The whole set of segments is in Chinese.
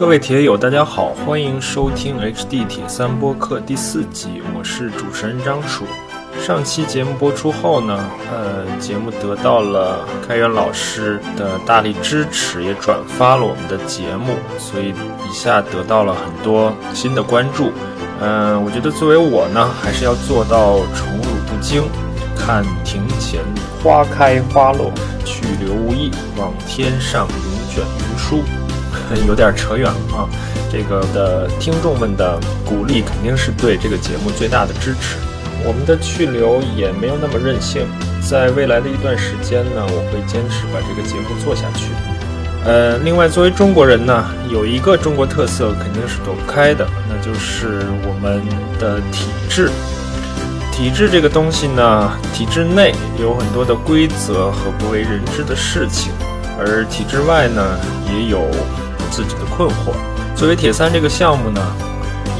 各位铁友，大家好，欢迎收听 HD 铁三播客第四集，我是主持人张楚。上期节目播出后呢，呃，节目得到了开源老师的大力支持，也转发了我们的节目，所以一下得到了很多新的关注。嗯，我觉得作为我呢，还是要做到宠辱不惊，看庭前花开花落，去留无意，望天上云卷云舒。有点扯远了啊！这个的听众们的鼓励肯定是对这个节目最大的支持。我们的去留也没有那么任性，在未来的一段时间呢，我会坚持把这个节目做下去。呃，另外作为中国人呢，有一个中国特色肯定是躲不开的，那就是我们的体制。体制这个东西呢，体制内有很多的规则和不为人知的事情，而体制外呢，也有。自己的困惑。作为铁三这个项目呢，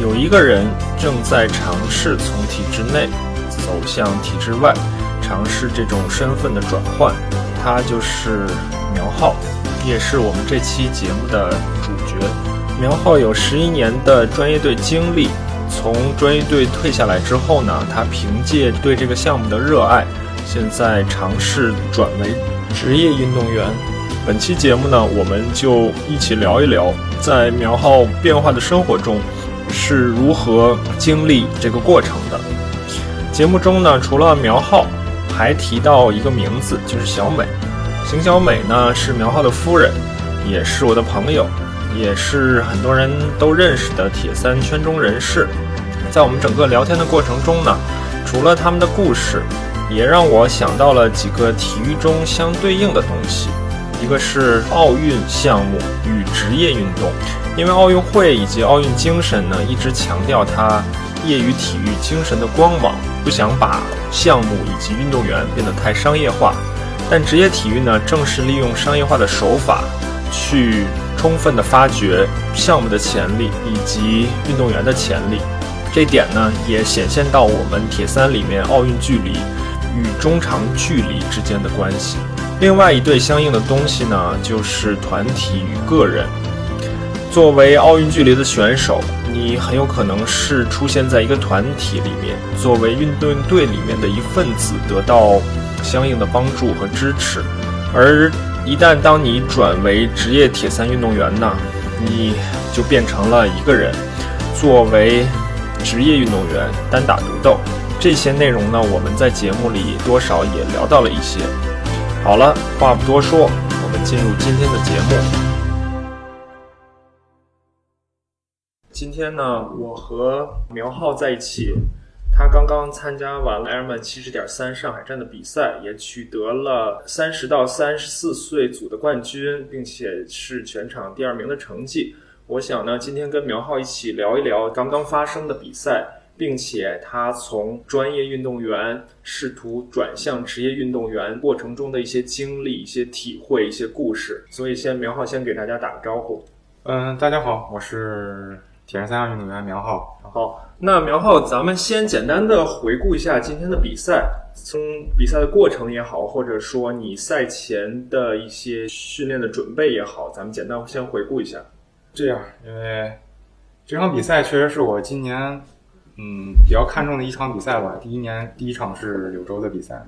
有一个人正在尝试从体制内走向体制外，尝试这种身份的转换。他就是苗浩，也是我们这期节目的主角。苗浩有十一年的专业队经历，从专业队退下来之后呢，他凭借对这个项目的热爱，现在尝试转为职业运动员。本期节目呢，我们就一起聊一聊，在苗浩变化的生活中是如何经历这个过程的。节目中呢，除了苗浩，还提到一个名字，就是小美。邢小美呢，是苗浩的夫人，也是我的朋友，也是很多人都认识的铁三圈中人士。在我们整个聊天的过程中呢，除了他们的故事，也让我想到了几个体育中相对应的东西。一个是奥运项目与职业运动，因为奥运会以及奥运精神呢，一直强调它业余体育精神的光芒，不想把项目以及运动员变得太商业化。但职业体育呢，正是利用商业化的手法，去充分的发掘项目的潜力以及运动员的潜力。这点呢，也显现到我们铁三里面奥运距离与中长距离之间的关系。另外一对相应的东西呢，就是团体与个人。作为奥运距离的选手，你很有可能是出现在一个团体里面，作为运动队里面的一份子，得到相应的帮助和支持。而一旦当你转为职业铁三运动员呢，你就变成了一个人，作为职业运动员单打独斗。这些内容呢，我们在节目里多少也聊到了一些。好了，话不多说，我们进入今天的节目。今天呢，我和苗浩在一起，他刚刚参加完了 Ironman 七十点三上海站的比赛，也取得了三十到三十四岁组的冠军，并且是全场第二名的成绩。我想呢，今天跟苗浩一起聊一聊刚刚发生的比赛。并且他从专业运动员试图转向职业运动员过程中的一些经历、一些体会、一些故事。所以，先苗浩先给大家打个招呼。嗯，大家好，我是铁人三项运动员苗浩。好，那苗浩，咱们先简单的回顾一下今天的比赛，从比赛的过程也好，或者说你赛前的一些训练的准备也好，咱们简单先回顾一下。这样，因为这场比赛确实是我今年。嗯，比较看重的一场比赛吧。第一年第一场是柳州的比赛，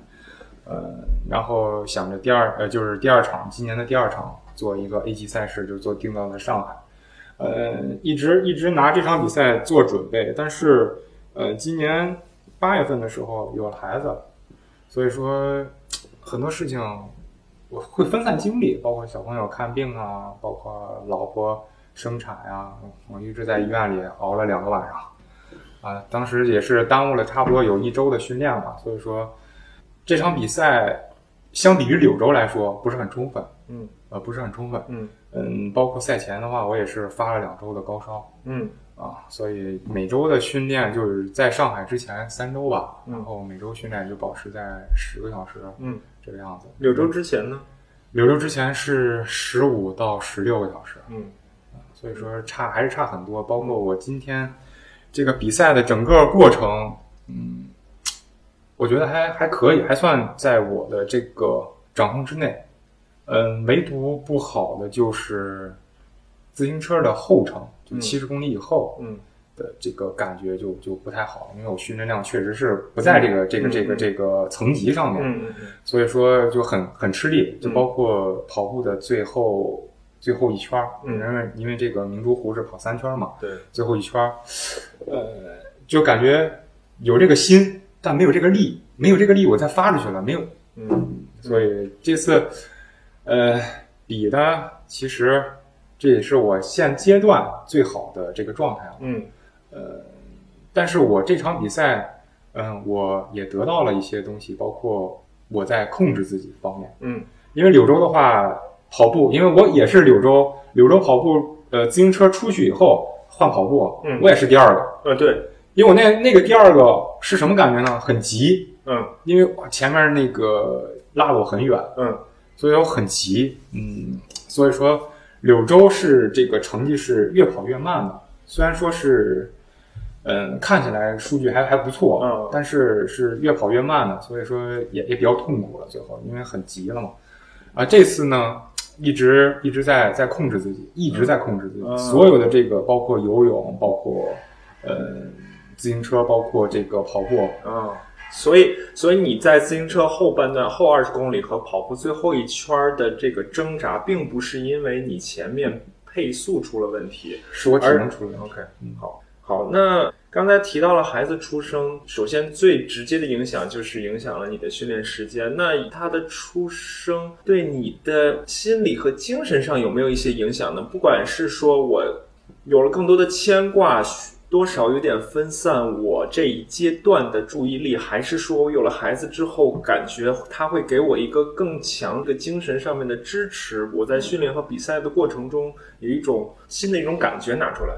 呃，然后想着第二呃就是第二场，今年的第二场做一个 A 级赛事，就做定到了上海，呃，一直一直拿这场比赛做准备。但是呃，今年八月份的时候有了孩子，所以说很多事情我会分散精力，包括小朋友看病啊，包括老婆生产呀，我一直在医院里熬了两个晚上。啊，当时也是耽误了差不多有一周的训练嘛，所以说这场比赛相比于柳州来说不是很充分，嗯，呃，不是很充分，嗯嗯，包括赛前的话，我也是发了两周的高烧，嗯啊，所以每周的训练就是在上海之前三周吧，然后每周训练就保持在十个小时，嗯，这个样子。柳州之前呢？柳州之前是十五到十六个小时，嗯，所以说差还是差很多，包括我今天。这个比赛的整个过程，嗯，我觉得还还可以，还算在我的这个掌控之内。嗯，唯独不好的就是自行车的后程，就嗯。七十公里以后嗯。的这个感觉就就不太好，因为我训练量确实是不在这个这个这个嗯。这个层级上面，所以说就很很吃力，就嗯包括跑步的最后最后一圈儿，嗯因为因为这个明珠湖是跑三圈嘛，对，最后一圈儿，呃，就感觉有这个心，但没有这个力，没有这个力我再发出去了，没有，嗯。所以这次，呃，比的其实这也是我现阶段最好的这个状态了。嗯。但是我这场比赛，嗯，我也得到了一些东西，包括我在控制自己方面。嗯。因为柳州的话，跑步，因为我也是柳州，柳州跑步，呃，自行车出去以后换跑步，嗯。我也是第二个。呃对，因为我那那个第二个是什么感觉呢？很急，嗯。因为前面那个拉得我很远，嗯。所以我很急，嗯，所以说柳州是这个成绩是越跑越慢的，虽然说是，嗯，看起来数据还还不错，嗯。但是是越跑越慢的，所以说也也比较痛苦了，最后因为很急了嘛，啊，这次呢一直一直在在控制自己，一直在控制自己，嗯所有的这个包括游泳，包括呃自行车，包括这个跑步，啊。所以，所以你在自行车后半段后二十公里和跑步最后一圈儿的这个挣扎，并不是因为你前面配速出了问题，是我体能出了问题。OK，嗯，好，好。那刚才提到了孩子出生，首先最直接的影响就是影响了你的训练时间。那他的出生对你的心理和精神上有没有一些影响呢？不管是说我有了更多的牵挂，多少有点分散我这一阶段的注意力，还是说我有了孩子之后，感觉他会给我一个更强的精神上面的支持，我在训练和比赛的过程中有一种新的一种感觉拿出来。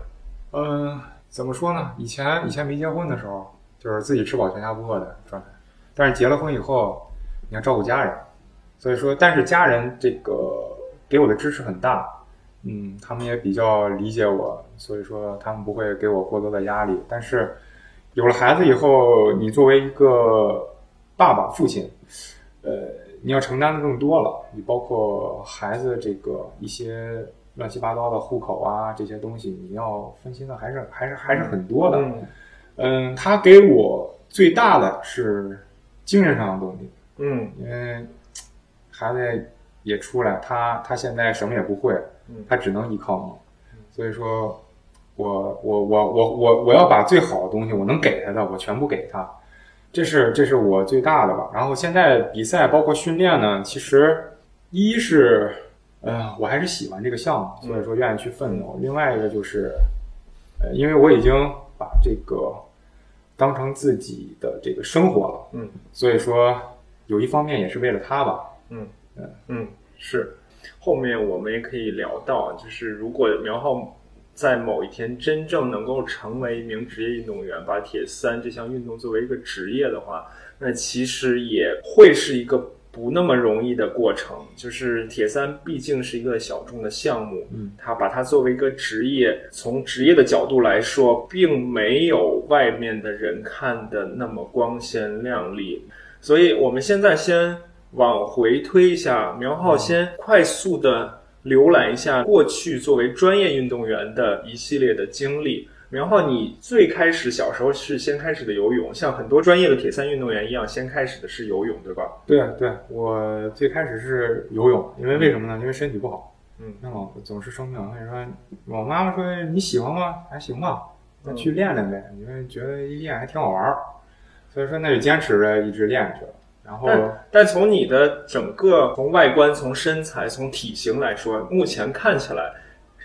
嗯，怎么说呢？以前以前没结婚的时候，就是自己吃饱全家不饿的状态。但是结了婚以后，你要照顾家人，所以说，但是家人这个给我的支持很大，嗯，他们也比较理解我，所以说他们不会给我过多的压力。但是有了孩子以后，你作为一个爸爸、父亲，呃，你要承担的更多了，你包括孩子这个一些乱七八糟的户口啊这些东西，你要分析的还是还是还是很多的。嗯嗯，他给我最大的是精神上的动力，嗯因为孩子也出来，他他现在什么也不会嗯，他只能依靠你，所以说，我我我我我我要把最好的东西，我能给他的，我全部给他，这是这是我最大的吧。然后现在比赛包括训练呢，其实一是，呃，我还是喜欢这个项目，所以说愿意去奋斗。另外一个就是，呃，因为我已经把这个当成自己的这个生活了，嗯所以说有一方面也是为了他吧。嗯嗯嗯，是。后面我们也可以聊到，就是如果苗浩在某一天真正能够成为一名职业运动员，把铁三这项运动作为一个职业的话，那其实也会是一个不那么容易的过程。就是铁三毕竟是一个小众的项目，嗯，他把它作为一个职业，从职业的角度来说，并没有外面的人看的那么光鲜亮丽。所以我们现在先往回推一下，苗浩先快速的浏览一下过去作为专业运动员的一系列的经历。苗浩，你最开始小时候是先开始的游泳，像很多专业的铁三运动员一样，先开始的是游泳，对吧？对对，我最开始是游泳，因为为什么呢？因为身体不好，嗯，那老总是生病。所以说，我妈妈说你喜欢吗？还行吧，那去练练呗。因为觉得一练还挺好玩儿，所以说那就坚持着一直练下去了。然后但但从你的整个从外观、从身材、从体型来说，目前看起来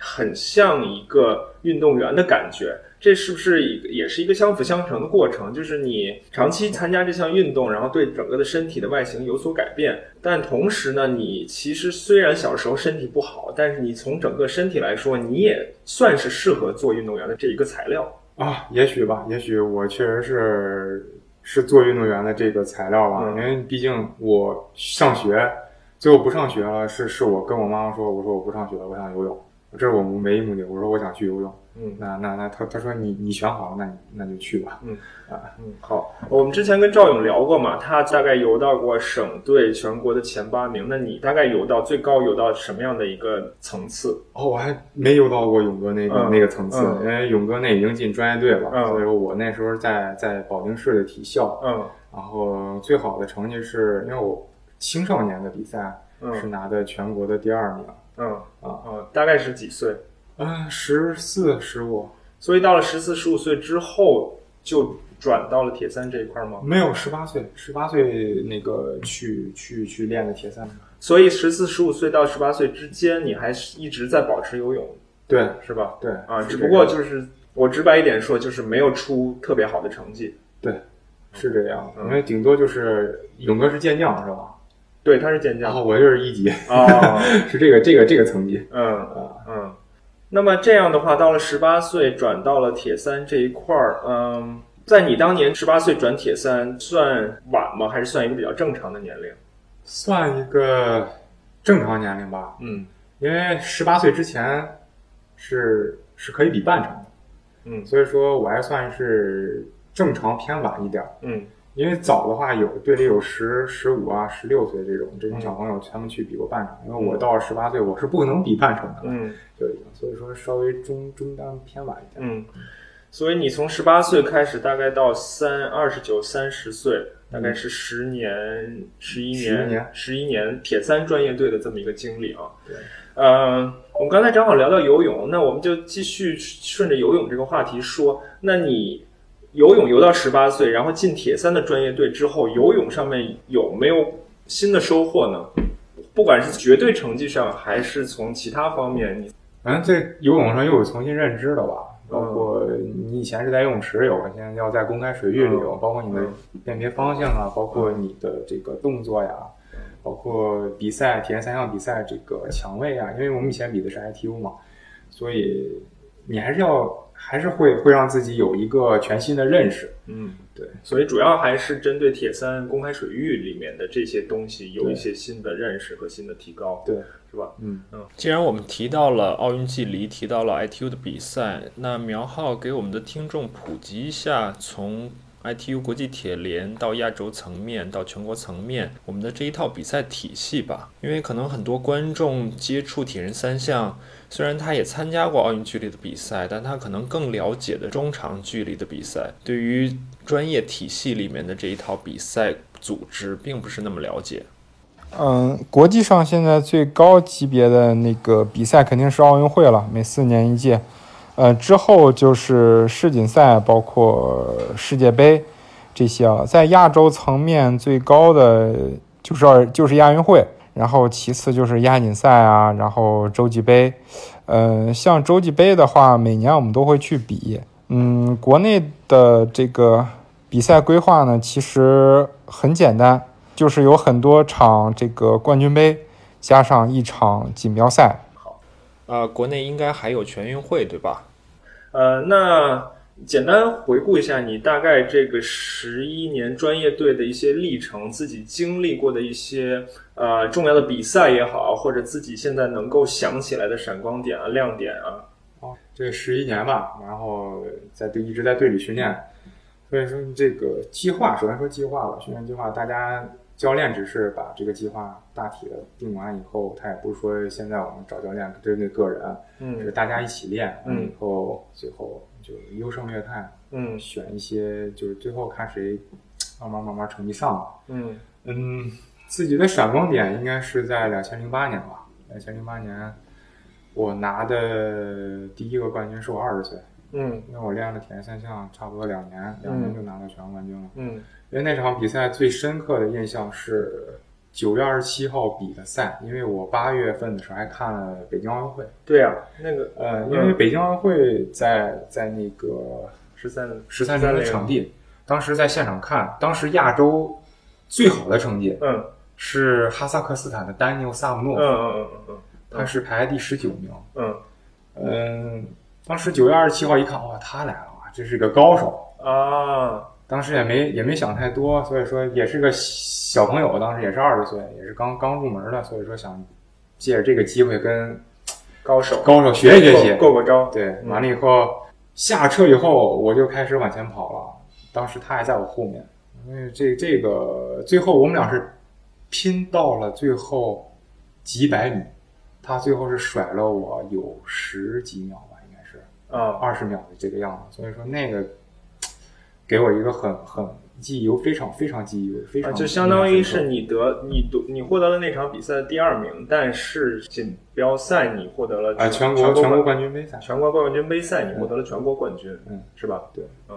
很像一个运动员的感觉。这是不是一个也是一个相辅相成的过程？就是你长期参加这项运动，然后对整个的身体的外形有所改变，但同时呢，你其实虽然小时候身体不好，但是你从整个身体来说，你也算是适合做运动员的这一个材料。啊，也许吧，也许我确实是是做运动员的这个材料吧，嗯因为毕竟我上学，最后不上学了，是是我跟我妈妈说，我说我不上学了，我想游泳，这是我们唯一目的，我说我想去游泳，嗯那那那他他说你你选好了，那你那就去吧。嗯啊，嗯，好，我们之前跟赵勇聊过嘛，他大概游到过省队全国的前八名，那你大概游到最高游到什么样的一个层次？哦，我还没游到过勇哥那个、嗯那个层次，嗯因为勇哥那已经进专业队了，嗯所以说我那时候在在保定市的体校，嗯然后最好的成绩是因为我青少年的比赛是嗯拿的全国的第二名，嗯啊啊，大概是几岁？嗯，十四十五所以到了十四、十五岁之后，就转到了铁三这一块吗？没有十八岁，十八岁那个去去去练的铁三，所以十四、十五岁到十八岁之间，你还是一直在保持游泳，对是吧？对啊，只不过就是我直白一点说，就是没有出特别好的成绩。对是这样，嗯因为顶多就是勇哥是健将是吧？对，他是健将。哦我就是一级，哦，是这个这个这个层级嗯啊。嗯。那么这样的话，到了十八岁转到了铁三这一块儿，嗯，在你当年十八岁转铁三算晚吗？还是算一个比较正常的年龄？算一个正常年龄吧，嗯因为十八岁之前是是可以比半程的，嗯所以说我还算是正常偏晚一点儿。嗯因为早的话有队里有十十五啊、十六岁这种这种小朋友，他们去比过半程。因为我到了十八岁，我是不能比半程的，嗯就已经，所以说稍微中中单偏晚一点。嗯。所以你从十八岁开始，大概到三二十九、三十岁，大概是十年、十一11年年、十一年铁三专业队的这么一个经历啊。对。呃，我们刚才正好聊到游泳，那我们就继续顺着游泳这个话题说。那你游泳游到十八岁，然后进铁三的专业队之后，游泳上面有没有新的收获呢？不管是绝对成绩上，还是从其他方面，你反正在游泳上又有重新认知了吧？嗯包括你以前是在游泳池游，现在要在公开水域里游，包括你的辨别方向啊，包括你的这个动作呀，包括比赛体验三项比赛这个抢位啊，因为我们以前比的是 ITU 嘛，所以你还是要还是会会让自己有一个全新的认识。嗯，对，所以主要还是针对铁三公开水域里面的这些东西有一些新的认识和新的提高，对，是吧？嗯嗯。既然我们提到了奥运距离，提到了 ITU 的比赛，那苗浩给我们的听众普及一下，从 ITU 国际铁联到亚洲层面到全国层面，我们的这一套比赛体系吧。因为可能很多观众接触铁人三项，虽然他也参加过奥运距离的比赛，但他可能更了解的中长距离的比赛，对于专业体系里面的这一套比赛组织并不是那么了解。嗯，国际上现在最高级别的那个比赛肯定是奥运会了，每四年一届。呃，之后就是世锦赛，包括世界杯这些啊。在亚洲层面最高的就是就是亚运会，然后其次就是亚锦赛啊，然后洲际杯。呃，像洲际杯的话，每年我们都会去比。嗯，国内的这个比赛规划呢，其实很简单。就是有很多场这个冠军杯，加上一场锦标赛。好呃，国内应该还有全运会，对吧？呃，那简单回顾一下你大概这个十一年专业队的一些历程，自己经历过的一些呃重要的比赛也好，或者自己现在能够想起来的闪光点啊、亮点啊。哦，这十一年吧，然后在队一直在队里训练，所以说这个计划，首先说计划吧，训练计划，大家。教练只是把这个计划大体的定完以后，他也不是说现在我们找教练针对个人，嗯，是大家一起练，完嗯，以后最后就优胜劣汰，嗯，选一些就是最后看谁慢慢慢慢成绩上了，嗯。嗯，自己的闪光点应该是在两千零八年吧，两千零八年我拿的第一个冠军是我二十岁，嗯，因为我练了铁人三项差不多两年，两年就拿到全国冠军了，嗯。因为那场比赛最深刻的印象是九月二十七号比的赛，因为我八月份的时候还看了北京奥运会。对呀、啊，那个呃，因为北京奥运会在在那个十三十三陵的场地，当时在现场看，当时亚洲最好的成绩，嗯，是哈萨克斯坦的丹尼尔萨姆诺夫，嗯嗯嗯嗯，他是排第十九名，嗯嗯，当时九月二十七号一看，哇，他来了，哇，这是个高手啊。当时也没也没想太多，所以说也是个小朋友，当时也是二十岁，也是刚刚入门的，所以说想借着这个机会跟高手，高手学习学习，过过招。对，完了以后下车以后，我就开始往前跑了。当时他还在我后面，因为这这个最后我们俩是拼到了最后几百米，他最后是甩了我有十几秒吧，应该是啊，二十秒的这个样子。所以说那个给我一个很很记忆犹非常非常记忆犹非常、啊，就相当于是你得你得你获得了那场比赛的第二名，但是锦标赛你获得了哎全国全国冠军杯赛，全国冠军杯赛你获得了全国冠军，嗯，是吧？对，嗯。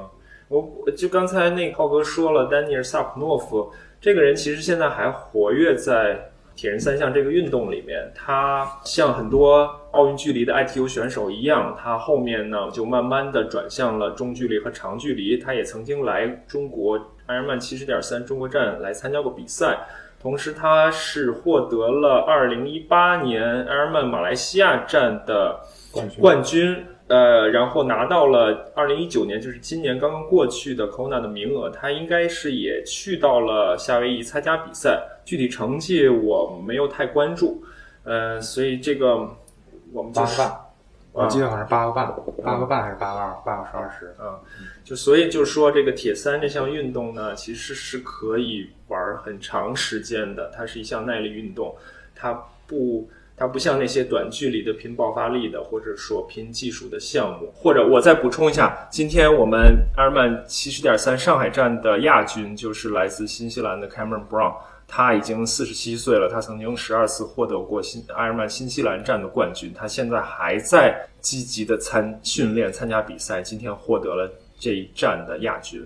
我就刚才那浩哥说了，丹尼尔·萨普诺夫这个人其实现在还活跃在铁人三项这个运动里面。他像很多奥运距离的 ITU 选手一样，他后面呢就慢慢的转向了中距离和长距离。他也曾经来中国埃尔曼七十点三中国站来参加过比赛，同时他是获得了二零一八年埃尔曼马来西亚站的冠军。呃，然后拿到了二零一九年，就是今年刚刚过去的 Kona 的名额，他应该是也去到了夏威夷参加比赛，具体成绩我没有太关注，呃，所以这个我们八个半，我记得好像是八个半，八个半还是八个二，八个十二十啊，就所以就是说这个铁三这项运动呢，其实是可以玩很长时间的，它是一项耐力运动，它不。它不像那些短距离的拼爆发力的，或者说拼技术的项目。或者我再补充一下，今天我们阿尔曼七十点三上海站的亚军就是来自新西兰的 Cameron Brown，他已经四十七岁了，他曾经十二次获得过新埃尔曼新西兰站的冠军，他现在还在积极的参训练、参加比赛，今天获得了这一站的亚军。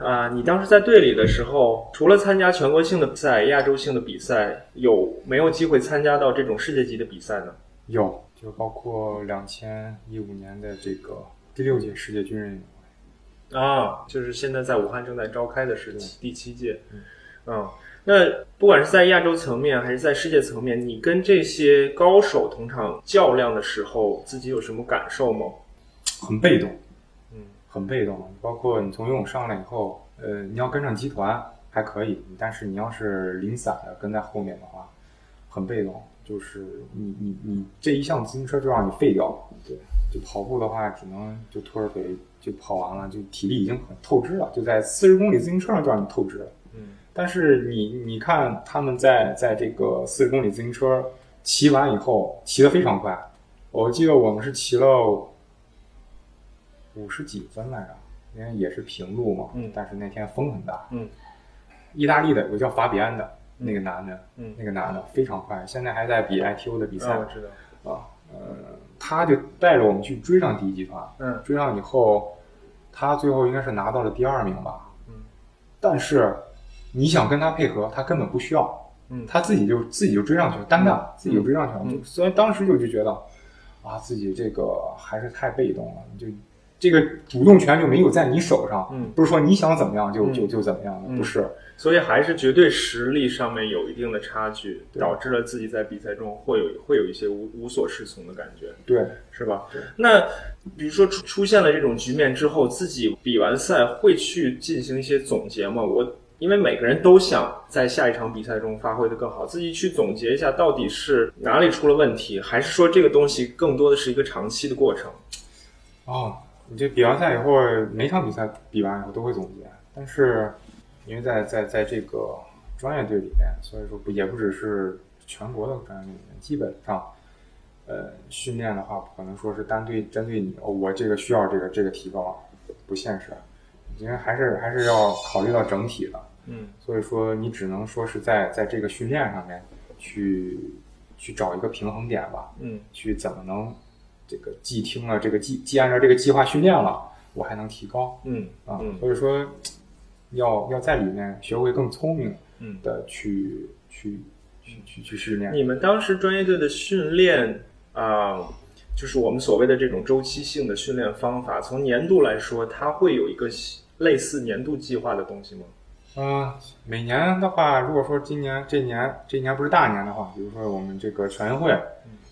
啊，你当时在队里的时候，除了参加全国性的比赛、亚洲性的比赛，有没有机会参加到这种世界级的比赛呢？有，就包括两千一五年的这个第六届世界军人运动会啊，就是现在在武汉正在召开的是第七届。嗯，那不管是在亚洲层面还是在世界层面，你跟这些高手同场较量的时候，自己有什么感受吗？很被动。嗯很被动，包括你从游泳上来以后，呃，你要跟上集团还可以，但是你要是零散的跟在后面的话，很被动。就是你你你这一项自行车就让你废掉了，对，就跑步的话只能就拖着腿就跑完了，就体力已经很透支了，就在四十公里自行车上就让你透支了。嗯，但是你你看他们在在这个四十公里自行车骑完以后，骑得非常快。我记得我们是骑了。五十几分来着，因为也是平路嘛。嗯。但是那天风很大。嗯。意大利的有个叫法比安的那个男的，嗯，那个男的非常快，现在还在比 ITO 的比赛。我知道。啊，呃，他就带着我们去追上第一集团。嗯。追上以后，他最后应该是拿到了第二名吧。嗯。但是你想跟他配合，他根本不需要。嗯。他自己就自己就追上去了，单干自己就追上去了。嗯。所以当时就就觉得，啊，自己这个还是太被动了，就。这个主动权就没有在你手上，嗯，不是说你想怎么样就就就怎么样的，不是，所以还是绝对实力上面有一定的差距，导致了自己在比赛中会有会有一些无无所适从的感觉，对，是吧？那比如说出出现了这种局面之后，自己比完赛会去进行一些总结吗？我因为每个人都想在下一场比赛中发挥的更好，自己去总结一下到底是哪里出了问题，还是说这个东西更多的是一个长期的过程？哦。你这比完赛以后，每场比赛比完以后都会总结，但是因为在在在这个专业队里面，所以说不也不只是全国的专业队里面，基本上，呃，训练的话不可能说是单对针对你哦，我这个需要这个这个提高，不现实，因为还是还是要考虑到整体的，嗯，所以说你只能说是在在这个训练上面去去找一个平衡点吧，嗯，去怎么能。这个既听了这个计，既按照这个计划训练了，我还能提高，嗯啊，所以说要要在里面学会更聪明，嗯的去去去去去训练。你们当时专业队的训练啊，就是我们所谓的这种周期性的训练方法，从年度来说，它会有一个类似年度计划的东西吗？嗯，每年的话，如果说今年这年这一年不是大年的话，比如说我们这个全运会。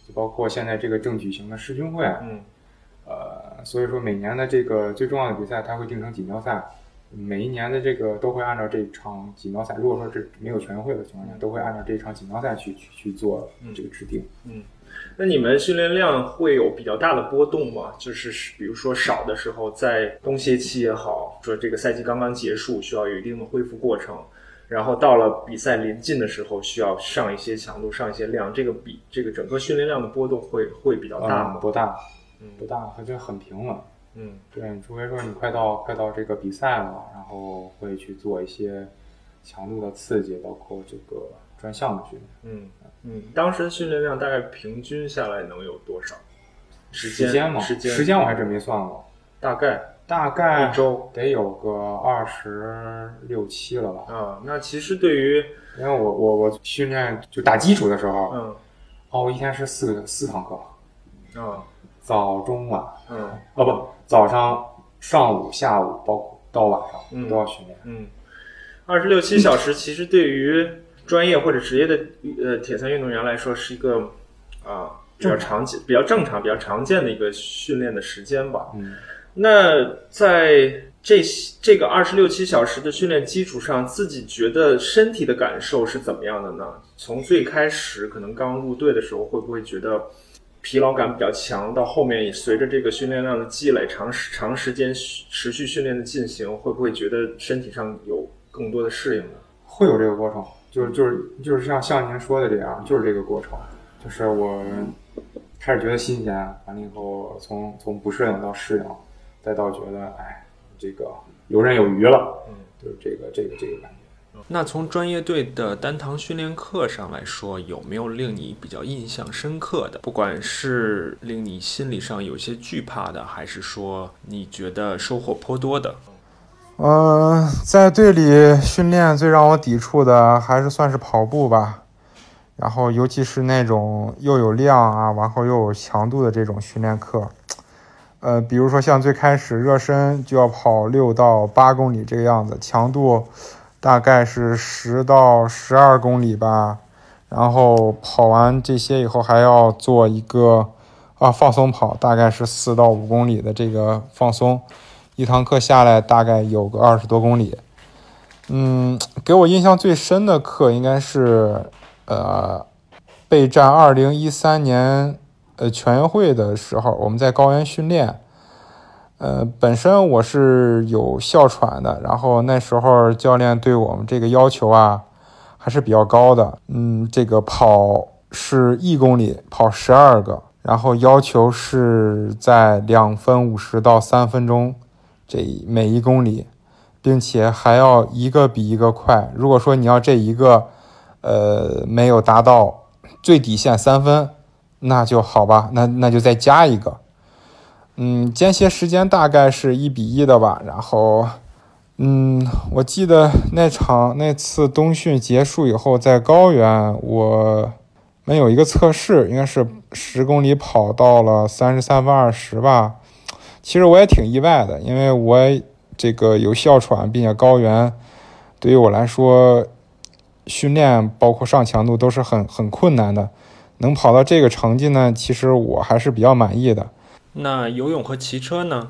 就包括现在这个正举行的世军会，嗯，呃，所以说每年的这个最重要的比赛，它会定成锦标赛，每一年的这个都会按照这场锦标赛，如果说这没有全运会的情况下，都会按照这场锦标赛去去去做这个制定。嗯，那你们训练量会有比较大的波动吗？就是比如说少的时候，在冬歇期也好，说这个赛季刚刚结束，需要有一定的恢复过程，然后到了比赛临近的时候，需要上一些强度，上一些量，这个比这个整个训练量的波动会会比较大吗？不大，嗯不大，它就很平稳。嗯对，除非说你快到快到这个比赛了，然后会去做一些强度的刺激，包括这个专项的训练。嗯嗯，当时的训练量大概平均下来能有多少？时间时间嘛，时间时间我还真没算过，大概大概一周得有个二十六七了吧。啊。那其实对于因为我我我训练就打基础的时候，嗯哦，我一天是四个四堂课，啊早中晚，嗯哦不，早上、上午、下午，包括到晚上、嗯都要训练。嗯，二十六七小时其实对于专业或者职业的呃铁三运动员来说是一个啊比较常见、比较正常、比较常见的一个训练的时间吧。嗯，那在这这个二十六七小时的训练基础上，自己觉得身体的感受是怎么样的呢？从最开始可能刚入队的时候，会不会觉得疲劳感比较强？到后面也随着这个训练量的积累，长时长时间持续训练的进行，会不会觉得身体上有更多的适应呢？会有这个过程，就是就是就是像像您说的这样，就是这个过程，就是我开始觉得新鲜，完了以后从从不适应到适应，再到觉得哎这个游刃有余了，嗯，就是这个这个这个感觉。那从专业队的单堂训练课上来说，有没有令你比较印象深刻的？不管是令你心理上有些惧怕的，还是说你觉得收获颇多的？嗯、在队里训练最让我抵触的还是算是跑步吧，然后尤其是那种又有量啊，然后又有强度的这种训练课，呃，比如说像最开始热身就要跑六到八公里这个样子，强度大概是十到十二公里吧，然后跑完这些以后还要做一个啊放松跑，大概是四到五公里的这个放松。一堂课下来大概有个二十多公里。嗯，给我印象最深的课应该是呃备战二零一三年呃全运会的时候，我们在高原训练。呃，本身我是有哮喘的，然后那时候教练对我们这个要求啊还是比较高的。嗯，这个跑是一公里跑十二个，然后要求是在两分五十到三分钟。这每一公里，并且还要一个比一个快。如果说你要这一个，呃，没有达到最底线三分，那就好吧，那那就再加一个。嗯，间歇时间大概是一比一的吧。然后，嗯，我记得那场那次冬训结束以后，在高原我们有一个测试，应该是十公里跑到了三十三分二十吧。其实我也挺意外的，因为我这个有哮喘，并且高原对于我来说，训练包括上强度都是很很困难的。能跑到这个成绩呢，其实我还是比较满意的。那游泳和骑车呢？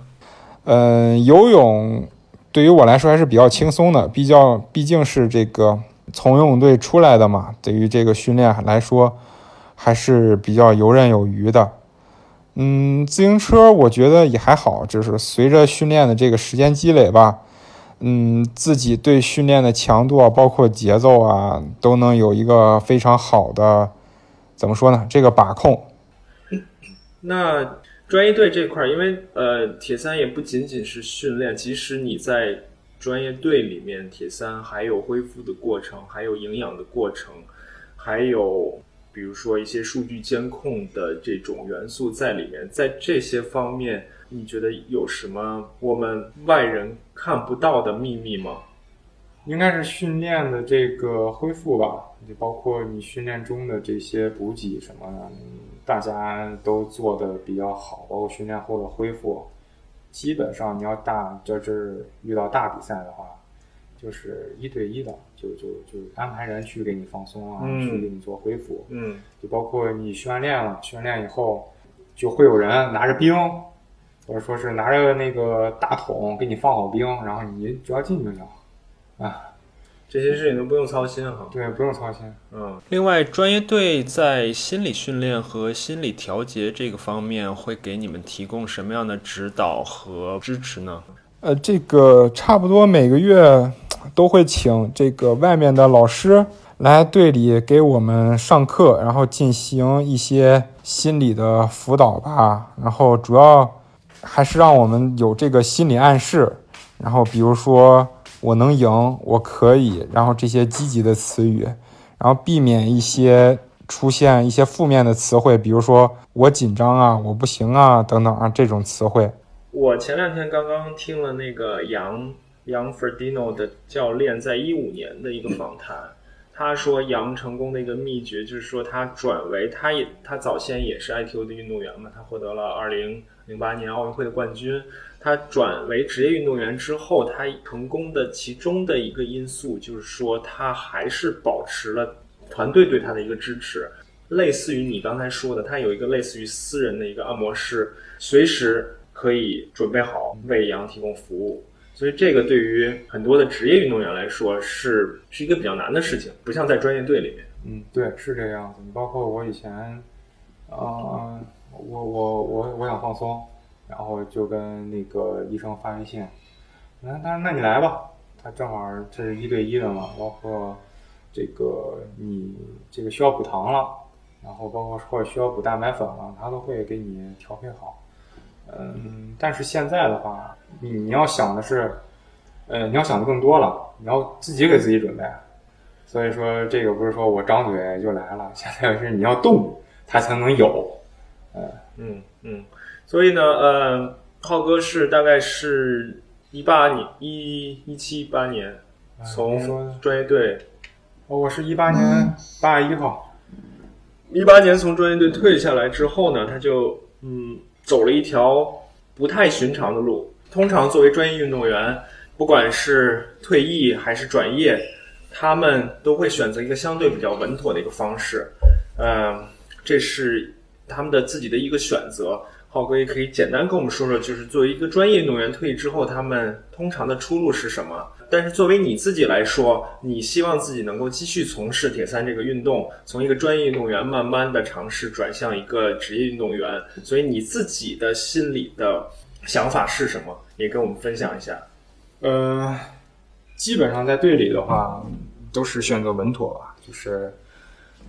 嗯，游泳对于我来说还是比较轻松的，比较毕竟是这个从游泳队出来的嘛，对于这个训练来说还是比较游刃有余的。嗯，自行车我觉得也还好，就是随着训练的这个时间积累吧，嗯，自己对训练的强度啊，包括节奏啊，都能有一个非常好的，怎么说呢？这个把控。那专业队这块儿，因为呃，铁三也不仅仅是训练，即使你在专业队里面，铁三还有恢复的过程，还有营养的过程，还有比如说一些数据监控的这种元素在里面。在这些方面，你觉得有什么我们外人看不到的秘密吗？应该是训练的这个恢复吧，就包括你训练中的这些补给什么的，大家都做的比较好，包括训练后的恢复，基本上你要大就是遇到大比赛的话，就是一对一的，就就就安排人去给你放松啊，嗯去给你做恢复，嗯就包括你训完练了，训练以后就会有人拿着冰或者说是拿着那个大桶给你放好冰，然后你只要进就行。啊，这些事情都不用操心哈。对，不用操心。嗯，另外，专业队在心理训练和心理调节这个方面会给你们提供什么样的指导和支持呢？呃，这个差不多每个月都会请这个外面的老师来队里给我们上课，然后进行一些心理的辅导吧。然后主要还是让我们有这个心理暗示，然后比如说我能赢，我可以，然后这些积极的词语，然后避免一些出现一些负面的词汇，比如说我紧张啊，我不行啊等等啊这种词汇。我前两天刚刚听了那个杨杨 Ferdino 的教练在一五年的一个访谈，他说杨成功的一个秘诀就是说他转为他也他早先也是 ITU 的运动员嘛，他获得了二零零八年奥运会的冠军。他转为职业运动员之后，他成功的其中的一个因素就是说他还是保持了团队对他的一个支持，类似于你刚才说的，他有一个类似于私人的一个按摩师，随时。可以准备好为杨提供服务，所以这个对于很多的职业运动员来说是是一个比较难的事情，不像在专业队里面。嗯，对，是这样子。你包括我以前，啊，我我我我想放松，然后就跟那个医生发微信，那那那你来吧，他正好这是一对一的嘛，包括这个你这个需要补糖了，然后包括或者需要补蛋白粉了，他都会给你调配好。嗯，但是现在的话，你你要想的是，呃，你要想的更多了，你要自己给自己准备。所以说，这个不是说我张嘴就来了，现在是你要动，它才能有。嗯嗯嗯。所以呢，呃，浩哥是大概是一八年一一七一八年从专业队，哦，我是一八年八月一号，一八年从专业队退下来之后呢，他就嗯。走了一条不太寻常的路。通常作为专业运动员，不管是退役还是转业，他们都会选择一个相对比较稳妥的一个方式。嗯，这是他们的自己的一个选择。浩哥也可以简单跟我们说说，就是作为一个专业运动员退役之后，他们通常的出路是什么？但是作为你自己来说，你希望自己能够继续从事铁三这个运动，从一个专业运动员慢慢的尝试转向一个职业运动员，所以你自己的心里的想法是什么？也跟我们分享一下。呃，基本上在队里的话，都是选择稳妥吧，就是，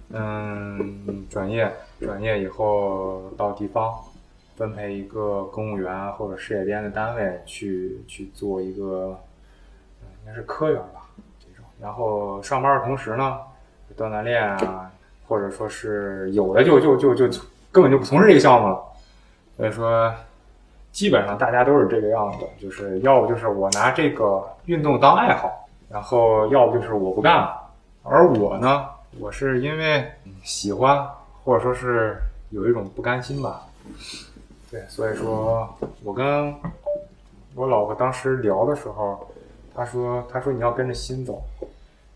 嗯，转业，转业以后到地方，分配一个公务员或者事业编的单位去去做一个。应该是科员吧，这种。然后上班的同时呢，锻锻炼啊，或者说是有的就就就就根本就不从事这个项目了。所以说，基本上大家都是这个样子，就是要不就是我拿这个运动当爱好，然后要不就是我不干了。而我呢，我是因为喜欢，或者说是有一种不甘心吧。对，所以说我跟我老婆当时聊的时候。她说：“她说你要跟着心走，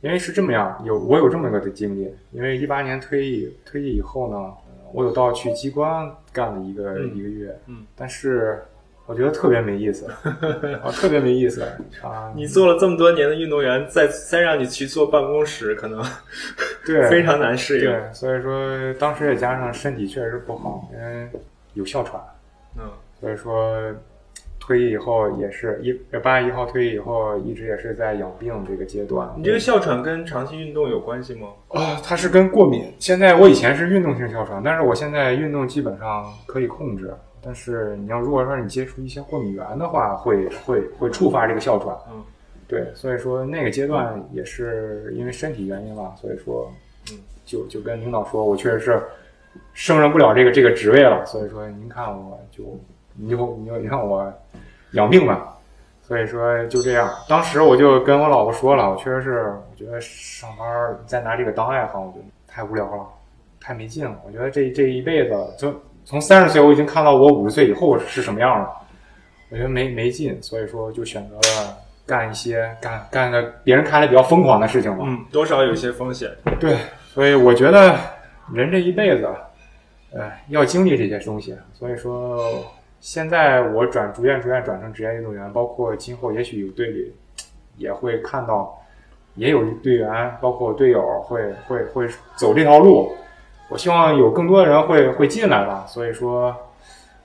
因为是这么样，有我有这么一个的经历。因为一八年退役，退役以后呢，我有到去机关干了一个一个月，嗯，但是我觉得特别没意思，啊，特别没意思啊！你做了这么多年的运动员，再再让你去坐办公室，可能对 非常难适应。对，所以说当时也加上身体确实不好，因为有哮喘，嗯，所以说。”退役以后也是一八月一号退役以后，一直也是在养病这个阶段。你这个哮喘跟长期运动有关系吗？啊，它是跟过敏。现在我以前是运动性哮喘，但是我现在运动基本上可以控制。但是你要如果说你接触一些过敏源的话，会会会触发这个哮喘。嗯，对，所以说那个阶段也是因为身体原因吧，所以说，嗯，就就跟领导说，我确实是胜任不了这个这个职位了。所以说，您看我就。你就你就你看我养病吧，所以说就这样。当时我就跟我老婆说了，我确实是我觉得上班再拿这个当爱好，我觉得太无聊了，太没劲了。我觉得这这一辈子，就从三十岁我已经看到我五十岁以后是什么样了，我觉得没没劲，所以说就选择了干一些干干的别人看来比较疯狂的事情吧。嗯，多少有些风险。对，所以我觉得人这一辈子，呃，要经历这些东西，所以说。现在我转逐渐逐渐转成职业运动员，包括今后也许有队里也会看到，也有队员，包括队友会会会走这条路。我希望有更多的人会会进来吧。所以说，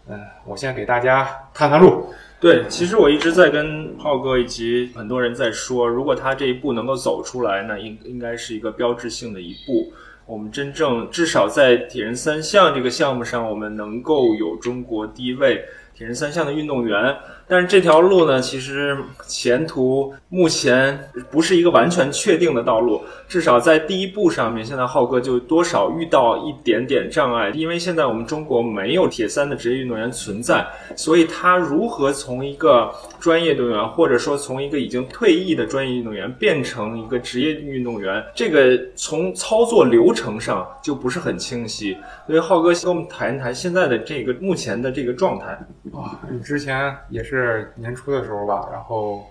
嗯，我先给大家探探路。对，其实我一直在跟浩哥以及很多人在说，如果他这一步能够走出来，那应应该是一个标志性的一步。我们真正至少在铁人三项这个项目上，我们能够有中国第一位。铁人三项的运动员。但是这条路呢，其实前途目前不是一个完全确定的道路。至少在第一步上面，现在浩哥就多少遇到一点点障碍，因为现在我们中国没有铁三的职业运动员存在，所以他如何从一个专业运动员，或者说从一个已经退役的专业运动员变成一个职业运动员，这个从操作流程上就不是很清晰。所以浩哥跟我们谈一谈现在的这个目前的这个状态。啊，你之前也是。是年初的时候吧，然后，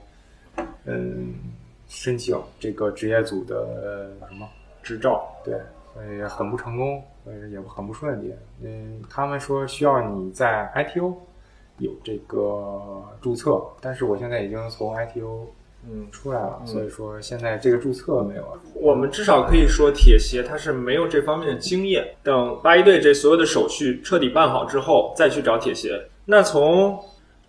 嗯，申请这个职业组的什么执照，对，所以很不成功，所以也很不顺利。嗯，他们说需要你在 ITO 有这个注册，但是我现在已经从 ITO 嗯出来了，所以说现在这个注册没有了。我们至少可以说，铁鞋它是没有这方面的经验。等八一队这所有的手续彻底办好之后，再去找铁鞋。那从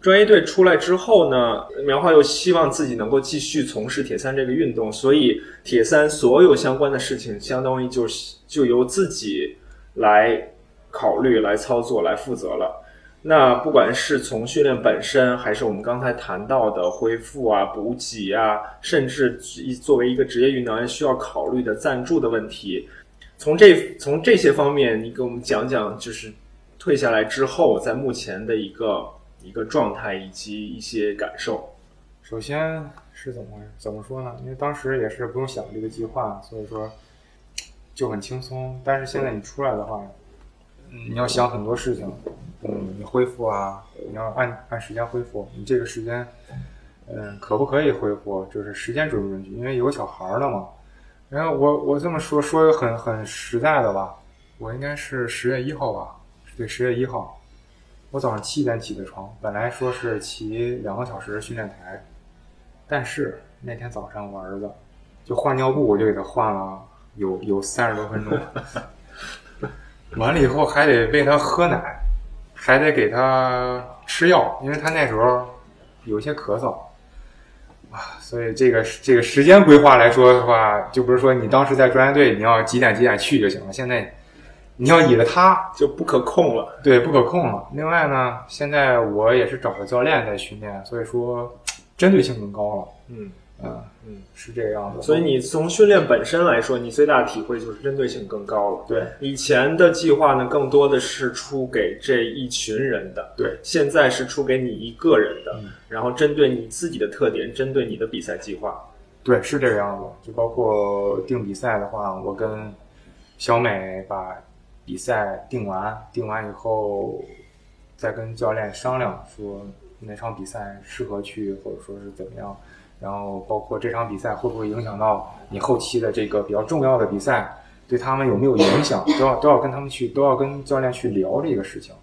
专业队出来之后呢，苗华又希望自己能够继续从事铁三这个运动，所以铁三所有相关的事情，相当于就是就由自己来考虑、来操作、来负责了。那不管是从训练本身，还是我们刚才谈到的恢复啊、补给啊，甚至作为一个职业运动员需要考虑的赞助的问题，从这从这些方面，你给我们讲讲，就是退下来之后，在目前的一个。一个状态以及一些感受。首先是怎么回事怎么说呢？因为当时也是不用想这个计划，所以说就很轻松。但是现在你出来的话，你要想很多事情。嗯，你恢复啊，你要按按时间恢复。你这个时间，嗯，可不可以恢复？就是时间准不准许？因为有小孩了嘛。然后我我这么说说个很很实在的吧，我应该是十月一号吧？对，十月一号。我早上七点起的床，本来说是骑两个小时训练台，但是那天早上我儿子就换尿布，我就给他换了有有三十多分钟，完了以后还得喂他喝奶，还得给他吃药，因为他那时候有些咳嗽啊，所以这个这个时间规划来说的话，就不是说你当时在专业队你要几点几点去就行了，现在。你要倚着他就不可控了，对，不可控了。另外呢，现在我也是找个教练在训练，所以说针对性更高了。嗯嗯嗯，是这个样子。所以你从训练本身来说，你最大的体会就是针对性更高了。对，以前的计划呢，更多的是出给这一群人的。对，现在是出给你一个人的，然后针对你自己的特点，针对你的比赛计划。对，是这个样子。就包括定比赛的话，我跟小美把。比赛定完，定完以后，再跟教练商量，说哪场比赛适合去，或者说是怎么样。然后包括这场比赛会不会影响到你后期的这个比较重要的比赛，对他们有没有影响，都要都要跟他们去，都要跟教练去聊这个事情。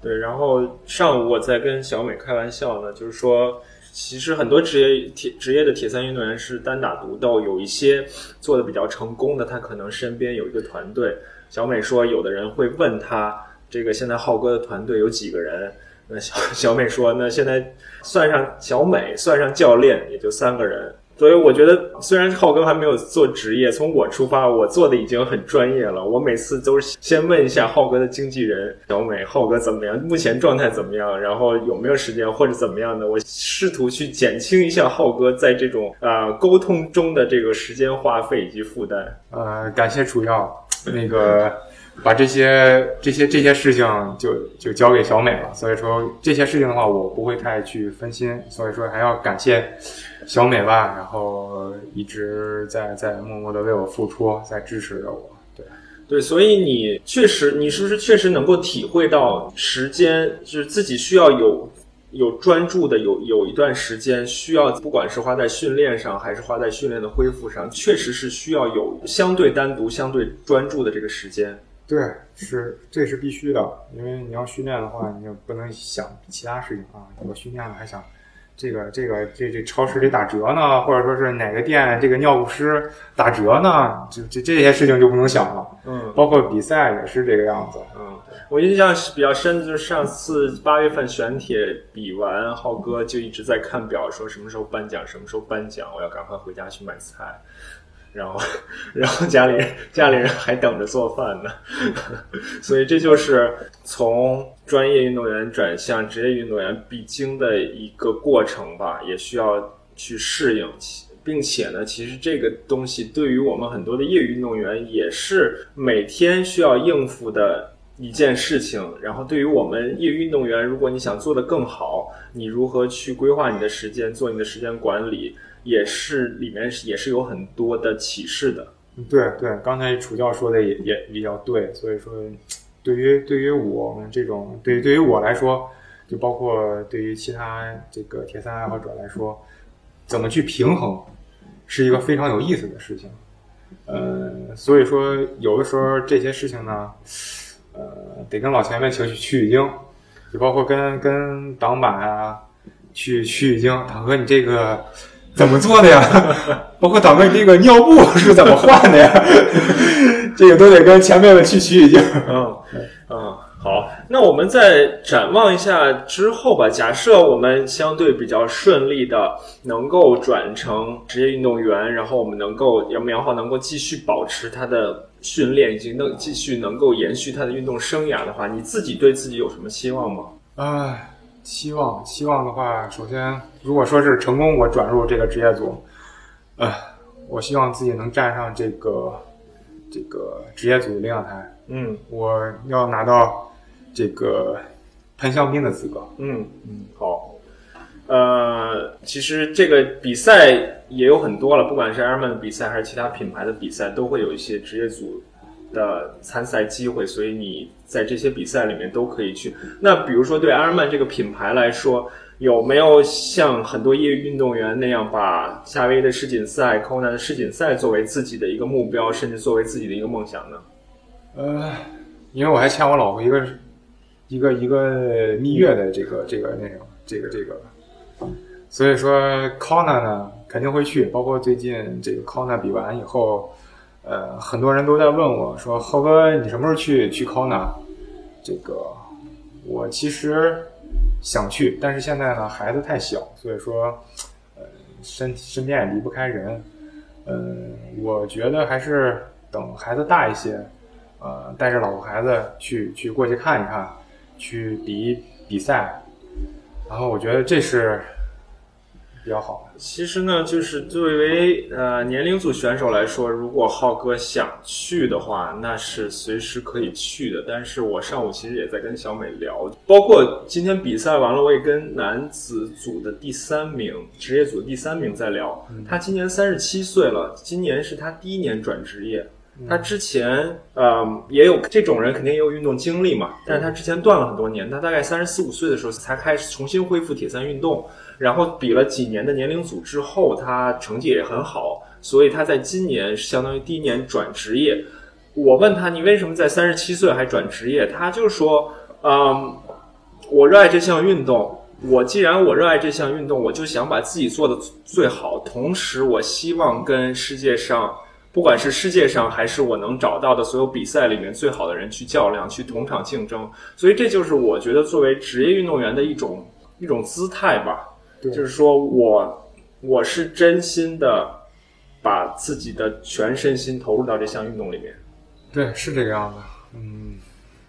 对，然后上午我在跟小美开玩笑呢，就是说，其实很多职业铁职业的铁三运动员是单打独斗，有一些做的比较成功的，他可能身边有一个团队。小美说：“有的人会问他，这个现在浩哥的团队有几个人？”那小 小美说：“那现在算上小美，算上教练，也就三个人。”所以我觉得，虽然浩哥还没有做职业，从我出发，我做的已经很专业了。我每次都是先问一下浩哥的经纪人小美，浩哥怎么样？目前状态怎么样？然后有没有时间或者怎么样的？我试图去减轻一下浩哥在这种啊沟通中的这个时间花费以及负担。呃，感谢主要。那个把这些这些这些事情就就交给小美了，所以说这些事情的话，我不会太去分心，所以说还要感谢小美吧，然后一直在在默默的为我付出，在支持着我。对对，所以你确实，你是不是确实能够体会到时间，就是自己需要有。有专注的，有有一段时间需要，不管是花在训练上，还是花在训练的恢复上，确实是需要有相对单独、相对专注的这个时间。对，是这是必须的，因为你要训练的话，你就不能想其他事情啊。我训练了还想。这个这个这这超市里打折呢，或者说是哪个店这个尿不湿打折呢？这这这些事情就不能想了。嗯，包括比赛也是这个样子。嗯，我印象比较深的就是上次八月份选铁比完，浩哥就一直在看表，说什么时候颁奖，什么时候颁奖，我要赶快回家去买菜。然后，然后家里家里人还等着做饭呢，所以这就是从专业运动员转向职业运动员必经的一个过程吧，也需要去适应，并且呢，其实这个东西对于我们很多的业余运动员也是每天需要应付的一件事情。然后，对于我们业余运动员，如果你想做得更好，你如何去规划你的时间，做你的时间管理？也是里面也是有很多的启示的。对对，刚才楚教说的也也比较对，所以说，对于对于我们这种，对于对于我来说，就包括对于其他这个铁三爱好者来说，怎么去平衡，是一个非常有意思的事情。呃，所以说有的时候这些事情呢，呃，得跟老前辈去取取经，就包括跟跟挡板啊去取经，大哥你这个。怎么做的呀？包括咱们，这个尿布是怎么换的呀？这个都得跟前辈们去取取经。嗯嗯，好，那我们再展望一下之后吧。假设我们相对比较顺利的能够转成职业运动员，然后我们能够杨苗浩能够继续保持他的训练，以及能继续能够延续他的运动生涯的话，你自己对自己有什么期望吗？唉。期望期望的话，首先，如果说是成功，我转入这个职业组，呃，我希望自己能站上这个这个职业组的领奖台。嗯，我要拿到这个喷香槟的资格。嗯嗯，好。呃，其实这个比赛也有很多了，不管是 Airman 的比赛还是其他品牌的比赛，都会有一些职业组。的参赛机会，所以你在这些比赛里面都可以去。那比如说，对阿尔曼这个品牌来说，有没有像很多业余运动员那样，把夏威夷的世锦赛、Kona 的世锦赛作为自己的一个目标，甚至作为自己的一个梦想呢？呃，因为我还欠我老婆一个一个一个蜜月的这个这个那种这个这个，所以说 Kona 呢肯定会去，包括最近这个 Kona 比完以后。呃，很多人都在问我说：“浩哥，你什么时候去去 Kona？” 这个我其实想去，但是现在呢，孩子太小，所以说，呃，身身边也离不开人。嗯，我觉得还是等孩子大一些，呃，带着老婆孩子去去过去看一看，去比比赛，然后我觉得这是。比较好。其实呢，就是作为呃年龄组选手来说，如果浩哥想去的话，那是随时可以去的。但是我上午其实也在跟小美聊，包括今天比赛完了，我也跟男子组的第三名、职业组第三名在聊。他今年三十七岁了，今年是他第一年转职业。他之前呃也有这种人，肯定也有运动经历嘛。但是他之前断了很多年，他大概三十四五岁的时候才开始重新恢复铁三运动。然后比了几年的年龄组之后，他成绩也很好，所以他在今年相当于第一年转职业。我问他，你为什么在三十七岁还转职业？他就说，嗯，我热爱这项运动。我既然我热爱这项运动，我就想把自己做的最好，同时我希望跟世界上，不管是世界上还是我能找到的所有比赛里面最好的人去较量，去同场竞争。所以这就是我觉得作为职业运动员的一种一种姿态吧。就是说我我是真心的把自己的全身心投入到这项运动里面。对，是这个样子。嗯，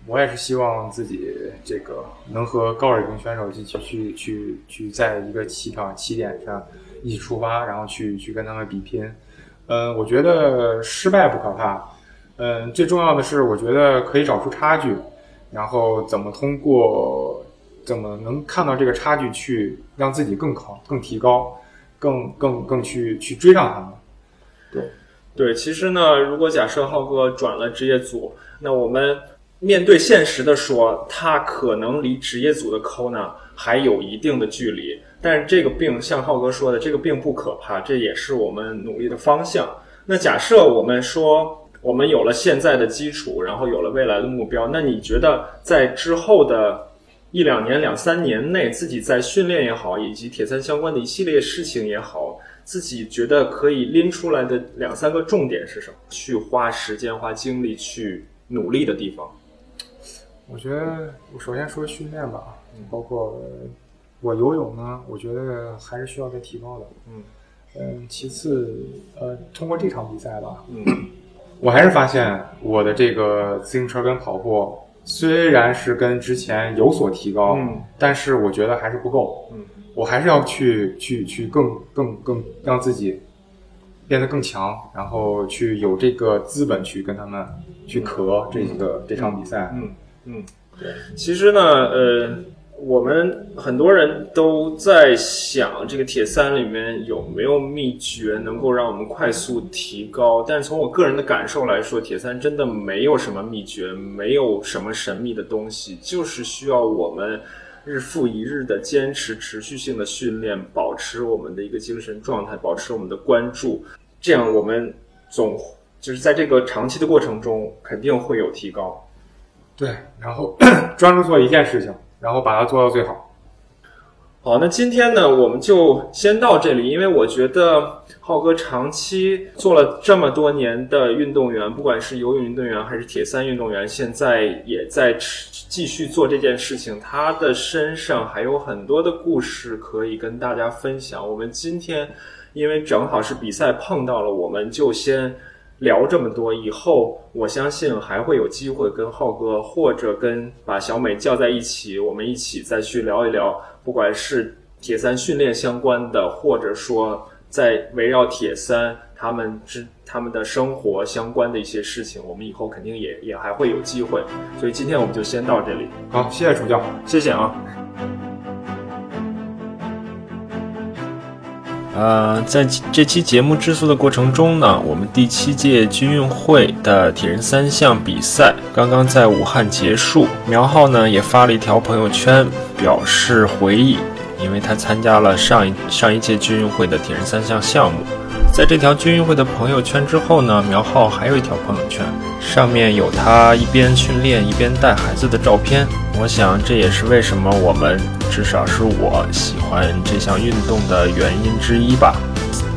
我也是希望自己这个能和高水平选手一起去去去在一个起跑起点上一起出发，然后去去跟他们比拼。嗯，我觉得失败不可怕。嗯，最重要的是，我觉得可以找出差距，然后怎么通过。怎么能看到这个差距，去让自己更好、更提高、更更更去去追上他们？对对，其实呢，如果假设浩哥转了职业组，那我们面对现实的说，他可能离职业组的抠呢还有一定的距离。但是这个病像浩哥说的，这个并不可怕，这也是我们努力的方向。那假设我们说我们有了现在的基础，然后有了未来的目标。那你觉得在之后的一两年、两三年内，自己在训练也好，以及铁三相关的一系列事情也好，自己觉得可以拎出来的两三个重点是什么？去花时间、花精力去努力的地方。我觉得我首先说训练吧，包括我游泳呢，我觉得还是需要再提高的。嗯嗯，其次，呃，通过这场比赛吧，嗯我还是发现我的这个自行车跟跑步虽然是跟之前有所提高，嗯但是我觉得还是不够。嗯我还是要去去去更更更让自己变得更强，然后去有这个资本去跟他们去磕这个、这场比赛。嗯嗯，对。其实呢，呃，我们很多人都在想，这个铁三里面有没有秘诀能够让我们快速提高？但是从我个人的感受来说，铁三真的没有什么秘诀，没有什么神秘的东西，就是需要我们日复一日的坚持、持续性的训练，保持我们的一个精神状态，保持我们的关注，这样我们总就是在这个长期的过程中肯定会有提高。对，然后 专注做一件事情，然后把它做到最好。好，那今天呢，我们就先到这里，因为我觉得浩哥长期做了这么多年的运动员，不管是游泳运动员还是铁三运动员，现在也在持继续做这件事情。他的身上还有很多的故事可以跟大家分享。我们今天因为正好是比赛碰到了，我们就先聊这么多。以后我相信还会有机会跟浩哥或者跟把小美叫在一起，我们一起再去聊一聊，不管是铁三训练相关的，或者说在围绕铁三他们之他们的生活相关的一些事情，我们以后肯定也也还会有机会。所以今天我们就先到这里，好，谢谢楚教。谢谢啊。呃，在这期节目制作的过程中呢，我们第七届军运会的铁人三项比赛刚刚在武汉结束。苗浩呢也发了一条朋友圈表示回忆，因为他参加了上一上一届军运会的铁人三项项目。在这条军运会的朋友圈之后呢，苗浩还有一条朋友圈，上面有他一边训练一边带孩子的照片。我想这也是为什么我们，至少是我喜欢这项运动的原因之一吧。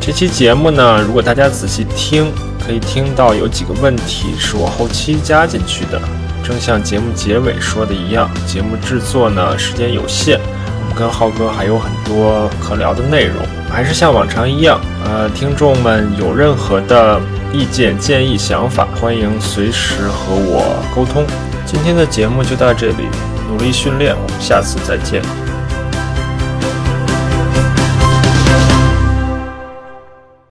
这期节目呢，如果大家仔细听，可以听到有几个问题是我后期加进去的。正像节目结尾说的一样，节目制作呢时间有限，我们跟浩哥还有很多可聊的内容。还是像往常一样，呃，听众们有任何的意见、建议、想法，欢迎随时和我沟通。今天的节目就到这里，努力训练，我们下次再见。